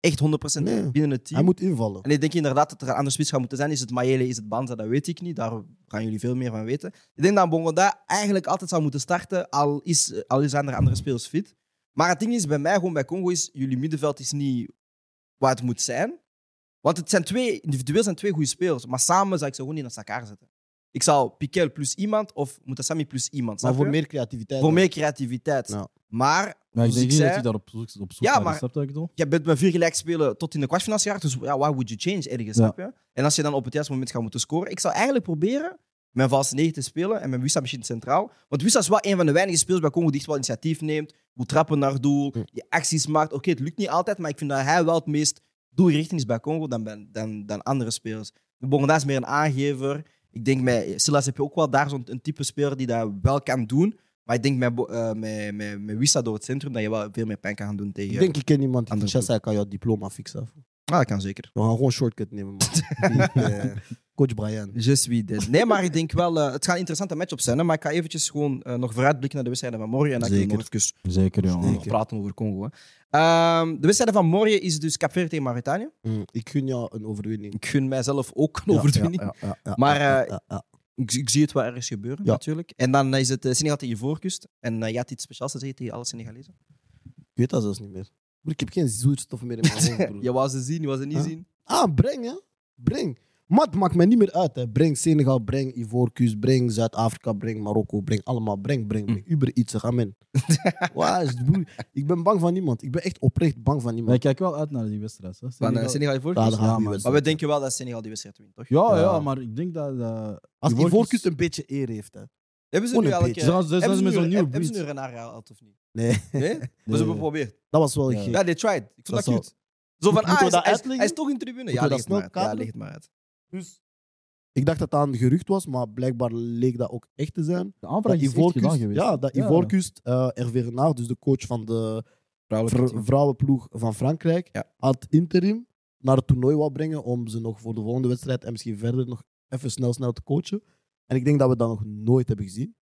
S3: echt 100%
S4: Nee.
S3: binnen het team.
S4: Hij moet invallen.
S3: En ik denk inderdaad dat er een andere spits gaat moeten zijn. Is het Mayele, is het Banza? Dat weet ik niet. Daar gaan jullie veel meer van weten. Ik denk dat Bongoda eigenlijk altijd zou moeten starten. Al, is, al zijn er andere spelers fit. Maar het ding is bij mij, gewoon bij Congo, is jullie middenveld is niet wat het moet zijn. Want het zijn twee, individueel zijn twee goede spelers. Maar samen zou ik ze gewoon niet naast elkaar zetten. Ik zou Piquel plus iemand of Mutasami plus iemand.
S4: Maar voor
S3: je?
S4: meer creativiteit.
S3: voor meer creativiteit.
S4: Ja.
S3: Maar,
S5: Maar ik denk
S3: ik
S5: niet dat hij daar op zoek, op zoek
S3: Ja,
S5: naar
S3: maar-
S5: je
S3: je bent met vier gelijk spelen tot in de kwartfinale geraakt. Dus ja, why would you change ergens,
S5: Ja.
S3: snap je? En als je dan op het juiste moment gaat moeten scoren. Ik zou eigenlijk proberen een valse 9 te spelen en met Wissa misschien centraal. Want Wissa is wel een van de weinige spelers bij Congo die echt wel initiatief neemt. Hoe trappen naar doel,
S4: Hm.
S3: die acties maakt. Oké, het lukt niet altijd, maar ik vind dat hij wel het meest doelgericht is bij Congo dan, bij- dan, dan andere spelers. De Bongonda is meer een aangever. Ik denk met Silas heb je ook wel daar zo'n een type speler die dat wel kan doen. Maar ik denk met, eh, met, met, met Wissa door het centrum dat je wel veel meer pijn kan gaan doen tegen.
S4: Ik denk, ik ken iemand die kan jouw diploma fixen.
S3: Ah, dat kan zeker.
S4: We gaan gewoon shortcut nemen, man. [laughs] Die, eh, coach Brian.
S3: Je suis dead. Nee, maar ik denk wel, eh, het gaat een interessante match zijn. Hè, maar ik ga eventjes gewoon eh, nog vooruitblikken naar de wedstrijden van morgen. En dan kunnen we nog even
S5: Zeker, jongen.
S3: nog praten over Congo. Hè. Ehm, de wedstrijden van morgen is dus Cap Verde tegen Mauritanië.
S4: Mm, ik gun jou een overwinning.
S3: Ik gun mijzelf ook een
S4: Ja,
S3: overwinning.
S4: ja, ja, ja,
S3: Maar,
S4: ja, ja, ja.
S3: Ik, ik zie het wel ergens gebeuren,
S4: Ja.
S3: natuurlijk. En dan is het eh, Senegal tegen Ivoorkust. En je had iets speciaals te zeggen tegen alle Senegalezen.
S4: Ik weet dat zelfs niet meer. Ik heb geen zoetstof meer in mijn [laughs] hoofd, broer.
S3: Je wou ze zien, je wou ze niet
S4: Huh?
S3: zien.
S4: Ah, breng, hè. Breng. Maar het maakt mij niet meer uit, hè. Breng Senegal, breng Ivoorkust, breng Zuid-Afrika, breng Marokko, breng allemaal. Breng, breng, breng. Uber iets, amen. [laughs] Waar is broer? Ik ben bang van niemand. Ik ben echt oprecht bang van niemand.
S5: ik kijk wel uit naar die wedstrijd. Hè.
S3: Van eh,
S5: Senegal-
S3: Senegal Ivoorkust.
S5: Ja,
S4: we
S5: maar-
S3: maar we denken wel dat Senegal die wedstrijd wint, toch?
S5: Ja, ja,
S4: Ja.
S5: maar ik denk dat... eh,
S4: Als
S5: Ivoorkust-
S4: een beetje eer heeft, hè.
S3: Hebben ze nu
S4: een
S3: elke...
S4: beetje.
S5: Ze ze
S3: hebben
S5: zijn
S3: ze nu- hebben ze
S5: breed.
S3: nu Renard gehaald of niet?
S4: Nee,
S3: Nee? Maar ze hebben geprobeerd.
S4: dat was wel
S5: Ja.
S4: gek.
S3: Ja, they tried. Ik vond dat,
S4: Dat
S3: cute. Zo van, ah,
S4: we
S3: hij is, hij, toch in de tribune. Ja,
S4: we
S3: leg
S4: dat
S3: het maar
S4: snel
S3: uit. Ja,
S4: kaderen?
S3: leg het maar uit.
S4: Dus Ik dacht dat dat een gerucht was, maar blijkbaar leek dat ook echt te zijn.
S5: De aanvraag
S4: Dat
S5: is echt
S4: Ivoorkust,
S5: gedaan geweest.
S4: ja, dat
S5: Ja.
S4: Ivoorkust eh Hervé Renard, dus de coach van de vrouwenploeg van Frankrijk,
S3: Ja.
S4: had interim naar het toernooi wou brengen om ze nog voor de volgende wedstrijd en misschien verder nog even snel snel te coachen. En ik denk dat we dat nog nooit hebben gezien.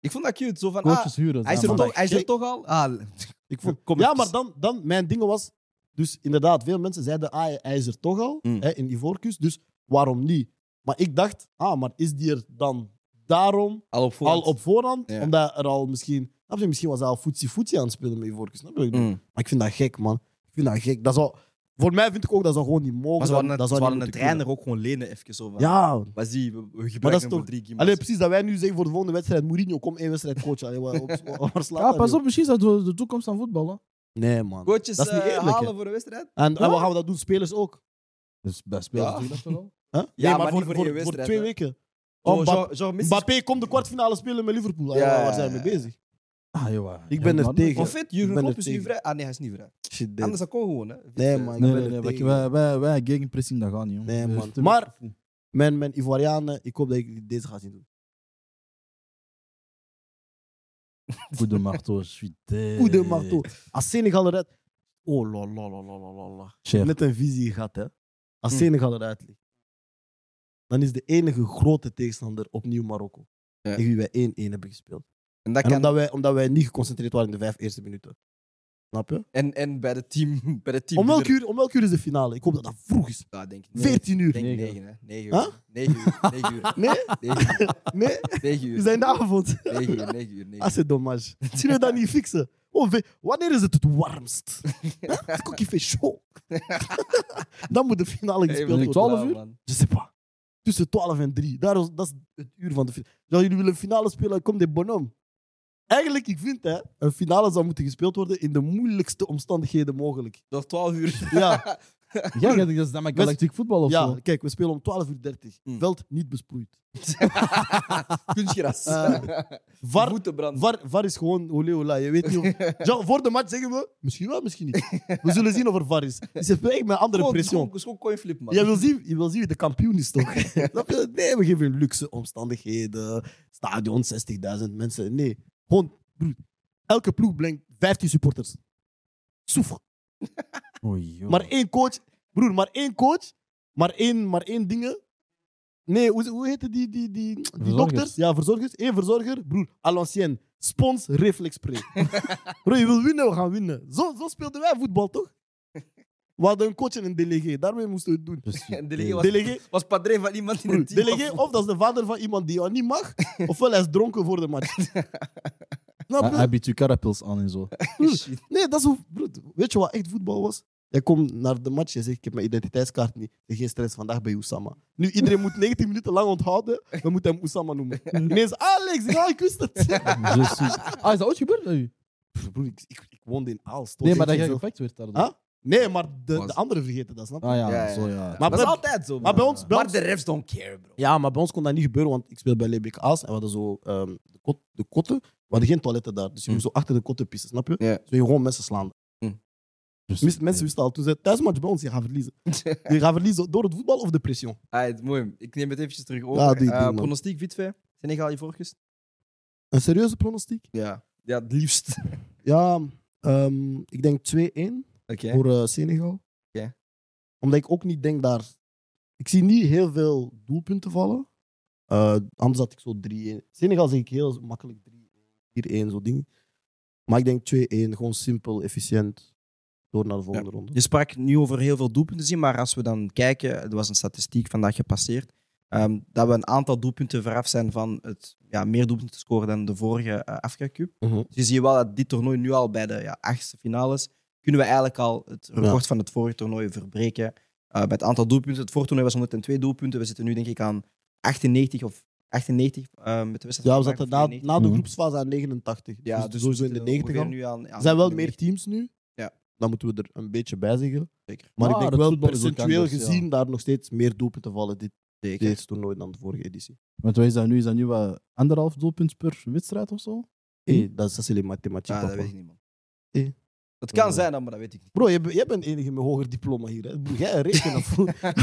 S3: Ik vond dat cute. Zo van, ah,
S5: Coaches huren.
S3: hij is er toch, hij is er toch al? Ah, [laughs]
S4: Ik vond,
S3: Kom
S4: ja, maar dan, dan, mijn ding was... Dus inderdaad, veel mensen zeiden, ah, hij is er toch al,
S3: Mm.
S4: hè, in Ivoorkust, dus waarom niet? Maar ik dacht, ah, maar is die er dan daarom
S3: al op voorhand.
S4: al op voorhand?
S3: Ja.
S4: Omdat er al misschien... snap je, Misschien was hij al foetsie-foetsie aan het spelen met. Snap je?
S3: Mm.
S4: Maar ik vind dat gek, man. Ik vind dat gek. Dat zou, voor mij vind ik ook dat zou gewoon niet mogen.
S3: Maar ze
S4: Dat-
S3: hadden,
S4: dat
S3: een
S4: moeten
S3: trainer ook gewoon lenen even zo.
S4: Ja,
S3: Maar zie, we, we gebruiken
S4: dat is
S3: voor
S4: toch-
S3: drie games.
S4: Allee, precies dat wij nu zeggen voor de volgende wedstrijd. Mourinho, kom één wedstrijd coachen. Allee, waar, op, waar slaat
S5: Ja,
S4: dat
S5: pas op, misschien is dat de de toekomst van voetbal. Hè.
S4: Nee, man.
S3: Coaches
S4: dat is niet
S3: eh,
S4: eerlijk,
S3: halen voor een wedstrijd?
S4: En, en wat gaan we dat doen? Spelers ook.
S5: Dus bij spelers
S3: Ja.
S5: doe je dat toch al?
S4: Huh?
S3: Ja,
S4: nee,
S3: maar
S4: maar,
S3: niet
S4: voor,
S3: voor
S4: twee
S3: hè.
S4: weken.
S3: Oh,
S4: Oh, Mbappé komt de kwartfinale spelen met Liverpool.
S3: Ja,
S4: Ja,
S3: ja,
S4: waar zijn we mee bezig?
S5: Ah, joh.
S4: Ik ben er tegen.
S3: Of fit, Jurgen Klopp is nu vrij. Ah nee, hij is niet vrij.
S4: Shit.
S3: Anders dat kon gewoon, hè.
S4: Nee, man. Ik
S5: Nee,
S4: ben
S5: nee,
S4: er
S5: nee. Wij,
S4: tegen.
S5: wij, wij, wij gegenpressing, dat gaat niet.
S4: Nee,
S5: Dus
S4: man. Maar- Mijn, mijn Ivoirianen, ik hoop dat ik deze ga zien doen. [laughs]
S5: Coup de marteau, je suis dead.
S4: Coup de marteau. Als Senegal eruit... Oh, la la la la la la. Net een visie gehad, hè. Als
S3: Hm.
S4: Senegal eruit ligt, dan is de enige grote tegenstander opnieuw Marokko.
S3: Ja.
S4: Tegen wie wij 1-1 hebben gespeeld.
S3: En, dat
S4: En
S3: kan,
S4: omdat wij, omdat wij niet geconcentreerd waren in de vijf eerste minuten. Snap je?
S3: en, en bij de team... [laughs] Bij de team
S4: Om welk, uur, om welk uur is de finale? Ik hoop dat dat vroeg is.
S3: Ja, denk ik.
S4: 14 uur.
S3: Denk
S5: Negen.
S3: 9, hè. 9
S4: Huh?
S3: uur. 9 uur. 9 uur.
S4: Nee?
S3: 9 uur. [laughs]
S4: Nee?
S3: 9
S4: We
S3: uur.
S4: zijn in de avond.
S3: 9 uur. 9 uur. 9
S4: Ah, c'est dommage. Zullen we dat niet fixen? Oh, we- wanneer is het het warmst? [laughs] Het fait chaud. Dan moet de finale gespeeld worden.
S5: 12 uur?
S4: Je sais pas. Tussen 12 en 3. Daar is, dat is het uur van de finale. Ja, jullie willen een finale spelen, kom de bonhomme. Eigenlijk, ik vind hè, een finale zou moeten gespeeld worden in de moeilijkste omstandigheden mogelijk.
S3: Door 12 uur.
S4: Ja, [laughs]
S5: Ja, dat is dan galactic voetbal of
S4: ja
S5: zo.
S4: kijk, we spelen om 12 uur 30.
S3: Mm.
S4: Veld niet besproeid. [laughs]
S3: Kunstgras.
S4: Eh, VAR. VAR, VAR is gewoon olé olé. Je weet niet of... [laughs] Voor de match zeggen we, misschien wel, misschien niet. We zullen zien of er VAR is. Dus je spreekt met andere
S3: Gewoon-
S4: pressie.
S3: gewoon- gewoon coin flip, man.
S4: Je wil, zien, je wil zien wie de kampioen is, toch? [laughs] Nee, we geven luxe omstandigheden. Stadion, 60.000 mensen. Nee, gewoon, broer. Elke ploeg brengt 15 supporters. Soef.
S5: Oei.
S4: Maar één coach, broer, maar één coach, maar één, maar één dingen. Nee, hoe, hoe heette die, die, die, die
S5: Verzorgers.
S4: dokters? Ja, verzorgers. Eén verzorger, broer, à l'ancienne. Spons, reflexspray. [laughs] Bro, je wil winnen, we gaan winnen. Zo, zo speelden wij voetbal, toch? We hadden een coach en een delegé. Daarmee moesten we het doen.
S5: Precies.
S3: En Delegé was,
S4: Delegé,
S3: was padre van iemand in
S4: broer,
S3: het team.
S4: delegé, of dat is de vader van iemand die jou niet mag, [laughs] ofwel hij is dronken voor de match. [laughs] Snap
S5: Hij
S4: je?
S5: hij biedt je carapils aan en zo. [laughs]
S4: Nee, dat is hoe... broer, weet je wat echt voetbal was? Jij komt naar de match, je zegt, ik heb mijn identiteitskaart niet. Geen stress, vandaag bij Oussama. Nu, iedereen moet 19 minuten lang onthouden, we moeten hem Oussama noemen. [laughs] Ineens, Alex, ja, ik wist het. [laughs]
S5: Ah, is dat ooit gebeurd bij u?
S4: Broer, ik, ik, ik woonde in Aalst.
S5: Nee, maar dat
S4: je
S5: jij gepakt werd.
S4: Huh? Nee, maar de,
S3: Was-
S4: de anderen vergeten dat, snap je?
S5: Ah ja,
S3: Ja, ja,
S5: zo
S3: ja.
S5: ja.
S4: Maar
S3: dat is altijd zo, man.
S4: Maar bij ons, bij
S3: Maar
S4: ons
S3: de refs don't care, bro.
S4: Ja, maar bij ons kon dat niet gebeuren, want ik speel bij Lebeek Aals en we hadden zo ehm, de, kot, de kotten. We hadden geen toiletten daar, dus je moest zo achter de kotten pissen, snap je?
S3: Ja.
S4: Dus je gewoon mensen slaan.
S5: Dus-
S4: Mensen wisten al, toen ze thuismatch bij ons, je gaat verliezen. [laughs] Je gaat verliezen door het voetbal of de pression.
S3: Ah, mooi. Ik neem het eventjes terug over.
S4: Ja,
S3: Eh,
S4: ding, man.
S3: pronostiek, fait. Senegal?
S4: Een serieuze pronostiek?
S3: Ja. Ja, het liefst. [laughs]
S4: Ja, ehm, ik denk 2-1
S3: Oké.
S4: voor eh, Senegal.
S3: Oké.
S4: Omdat ik ook niet denk daar... Ik zie niet heel veel doelpunten vallen. Eh, anders had ik zo 3-1. Senegal zeg ik heel makkelijk 3-1, 4-1, zo ding. Maar ik denk 2-1, gewoon simpel, efficiënt. Door naar de volgende ronde.
S3: Je sprak nu over heel veel doelpunten zien, maar als we dan kijken, er was een statistiek vandaag gepasseerd, ehm, dat we een aantal doelpunten veraf zijn van het ja, meer doelpunten te scoren dan de vorige eh, Afrika Cup.
S4: Mhm.
S3: Dus je ziet wel dat dit toernooi nu al bij de ja, achtste finales, kunnen we eigenlijk al het record van het vorige toernooi verbreken. Eh, bij het aantal doelpunten, het vorige toernooi was 102 doelpunten, we zitten nu denk ik aan 98 of 98 eh, met de wedstrijd.
S4: Ja, we zaten na, na de
S5: Mhm.
S4: groepsfase aan 89.
S3: Ja,
S4: dus,
S3: dus
S4: sowieso
S3: we
S4: in de
S3: zitten
S4: 90 al.
S3: ongeveer nu aan.
S4: Er zijn wel meer teams nu.
S3: Ja.
S4: Dan moeten we er een beetje bij zeggen.
S3: Zeker.
S4: Maar ik denk wel percentueel
S5: ja.
S4: gezien daar nog steeds meer doelpunten vallen dit,
S3: Zeker.
S4: dit toernooi dan de vorige editie.
S5: Want wat is dat nu? Is dat nu wat anderhalf doelpunt per wedstrijd of zo?
S4: Hey, dat is dat is les mathématiques.
S3: Ja, dat
S4: papa.
S3: weet ik niet, man. Het kan zijn, dan, maar dat weet ik niet.
S4: Bro, jij, bent- jij bent de enige met hoger diploma hier. Hè. Jij rekent of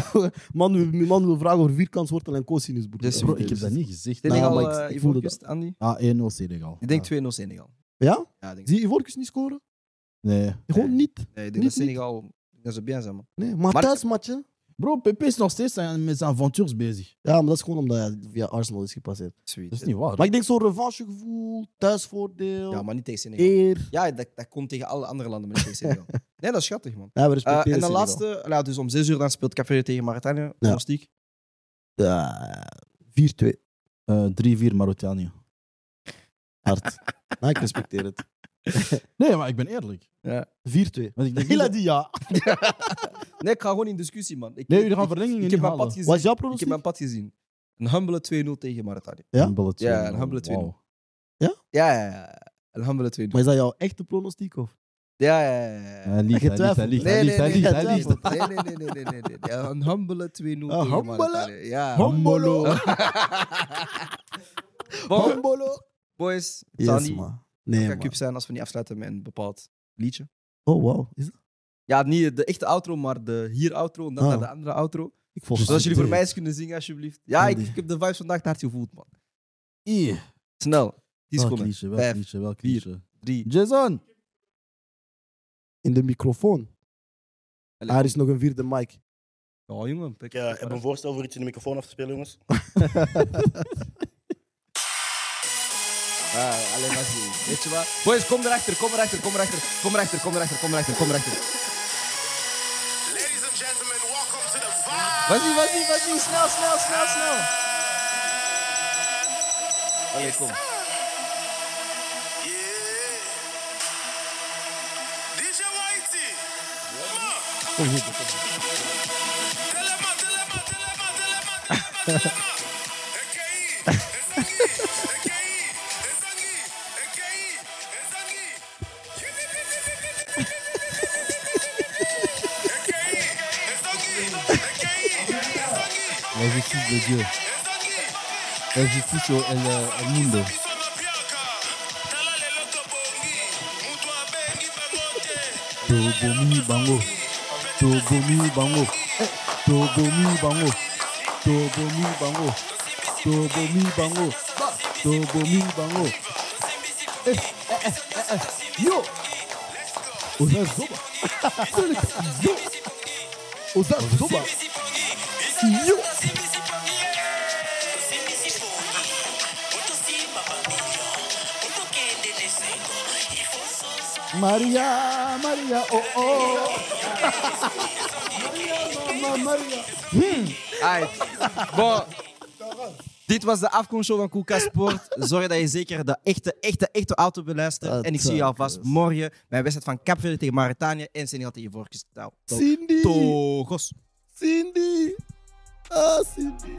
S4: [laughs] man, wil- man wil vragen over vierkantswortel en cosinus, broer.
S3: Dus-
S5: Bro, ik heb dat niet gezegd.
S4: Nou,
S3: Senegal,
S4: maar ik-
S3: eh,
S4: ik voelde
S3: Ivoorkust, Andy?
S5: Ah, 1-0 Senegal.
S3: Ik denk
S5: Ja.
S3: 2-0 Senegal.
S4: Ja?
S3: Ja, denk,
S4: Zie je Ivorcus niet scoren?
S5: Nee.
S4: Gewoon niet.
S3: nee, ik denk
S4: Niet,
S3: dat Senegal... Dat ze bien zijn, man.
S4: Nee, maar
S3: Maar-?
S5: Bro, Pepe is nog steeds met zijn avontuurs bezig.
S4: Ja, maar dat is gewoon omdat hij via Arsenal is gepasseerd.
S3: Sweet.
S5: Dat is niet waar.
S4: Maar ik denk zo'n revanchegevoel, thuisvoordeel,
S3: Ja, maar niet tegen Senegal.
S4: eer.
S3: Ja, dat, dat komt tegen alle andere landen, maar niet tegen Senegal. [laughs] Nee, dat is schattig, man.
S4: Ja, we
S3: Eh,
S4: respecteren
S3: en de
S4: Senegal.
S3: laatste, nou, dus om 6 uur dan speelt Café tegen Mauritanië. Pronostiek.
S4: Ja, 4-2.
S5: Eh, 3-4 Mauritanië.
S4: Hard. [laughs] nou, ik respecteer het.
S5: Nee, maar ik ben eerlijk.
S4: 4-2.
S5: Want ik denk niet dat-
S4: die ja. [laughs]
S3: Nee, ik ga gewoon in discussie, man. Ik,
S5: Nee, jullie gaan
S3: ik-
S5: verlengingen
S3: ik heb mijn
S5: halen.
S3: pad gezien.
S4: Wat is jouw
S3: Ik heb
S4: pronostiek?
S3: mijn pad gezien. Een humble 2-0 tegen Mauritanië.
S4: Ja?
S5: Een bullet
S3: Ja, een humble twee.
S5: Wauw.
S3: Ja, ja, ja. Een humble 2-0.
S4: Maar is dat jouw echte pronostiek? Of?
S3: Ja, ja, ja. ja.
S5: Hij liegt, hij liegt, hij liegt,
S3: Nee,
S5: hij
S3: nee,
S5: liegt, hij
S3: nee,
S5: liegt,
S3: nee, nee, nee, nee, nee, nee. Ja, Een humble 2-0 tegen
S4: humble?
S3: Mauritanië. Ja.
S4: Hombolo.
S3: Bon,
S4: Hombolo.
S3: boys, het zal
S4: Yes,
S3: niet
S4: man. Nee,
S3: nee,
S4: man.
S3: cup zijn als we niet afsluiten met een bepaald liedje.
S4: Oh, wow. Is dat?
S3: Ja, niet de echte outro, maar de hier outro en dan
S4: Ah.
S3: naar de andere outro.
S4: Ik volg
S3: Zodat jullie voor mij eens kunnen zingen, alsjeblieft. Ja, ik, ik heb de vibes vandaag te hard gevoeld, man.
S5: Ih,
S3: Snel. 10
S5: Welk
S3: seconden.
S5: liedje, welk
S3: Vijf,
S5: liedje, welk
S3: vier.
S5: liedje.
S3: 3.
S5: Jason!
S4: In de microfoon.
S3: Allee.
S4: Ah, er is nog een vierde mic.
S3: Oh, jongen. pik-
S2: Ik eh, heb een voorstel voor iets in de microfoon af te spelen, jongens. [laughs]
S3: Ah, alleen maar zien. Weet je wat? Boys, kom erachter, kom erachter, kom erachter. Kom erachter, kom erachter, kom erachter, kom erachter. Allee, kom.
S2: Yeah. DJ Whitey.
S4: Kom hier, [laughs] kom hier.
S2: Telema, telema, telema, telema, telema, telema.
S5: de Dieu. El Justicio, el, el
S2: euh, mundo.
S5: tobomi bango. Tobomi bango. Tobomi bango. Tobomi bango. Tobomi bango. Tobomi bango. Eh, eh, eh, [laughs] Yo. Oza zoba. Yo. Oza zoba. Yo. Maria, Maria, oh oh. Maria, mama, Maria.
S3: Aight. Bon. Dit was de afkomstshow van Koelkast Sport. Zorg dat je zeker de echte, echte, echte auto beluistert. En ik zie je alvast morgen bij wedstrijd van Capverde tegen Mauritanië en Senegal tegen Vorkes.
S4: Cindy.
S3: Togos.
S4: Cindy. Ah, Cindy.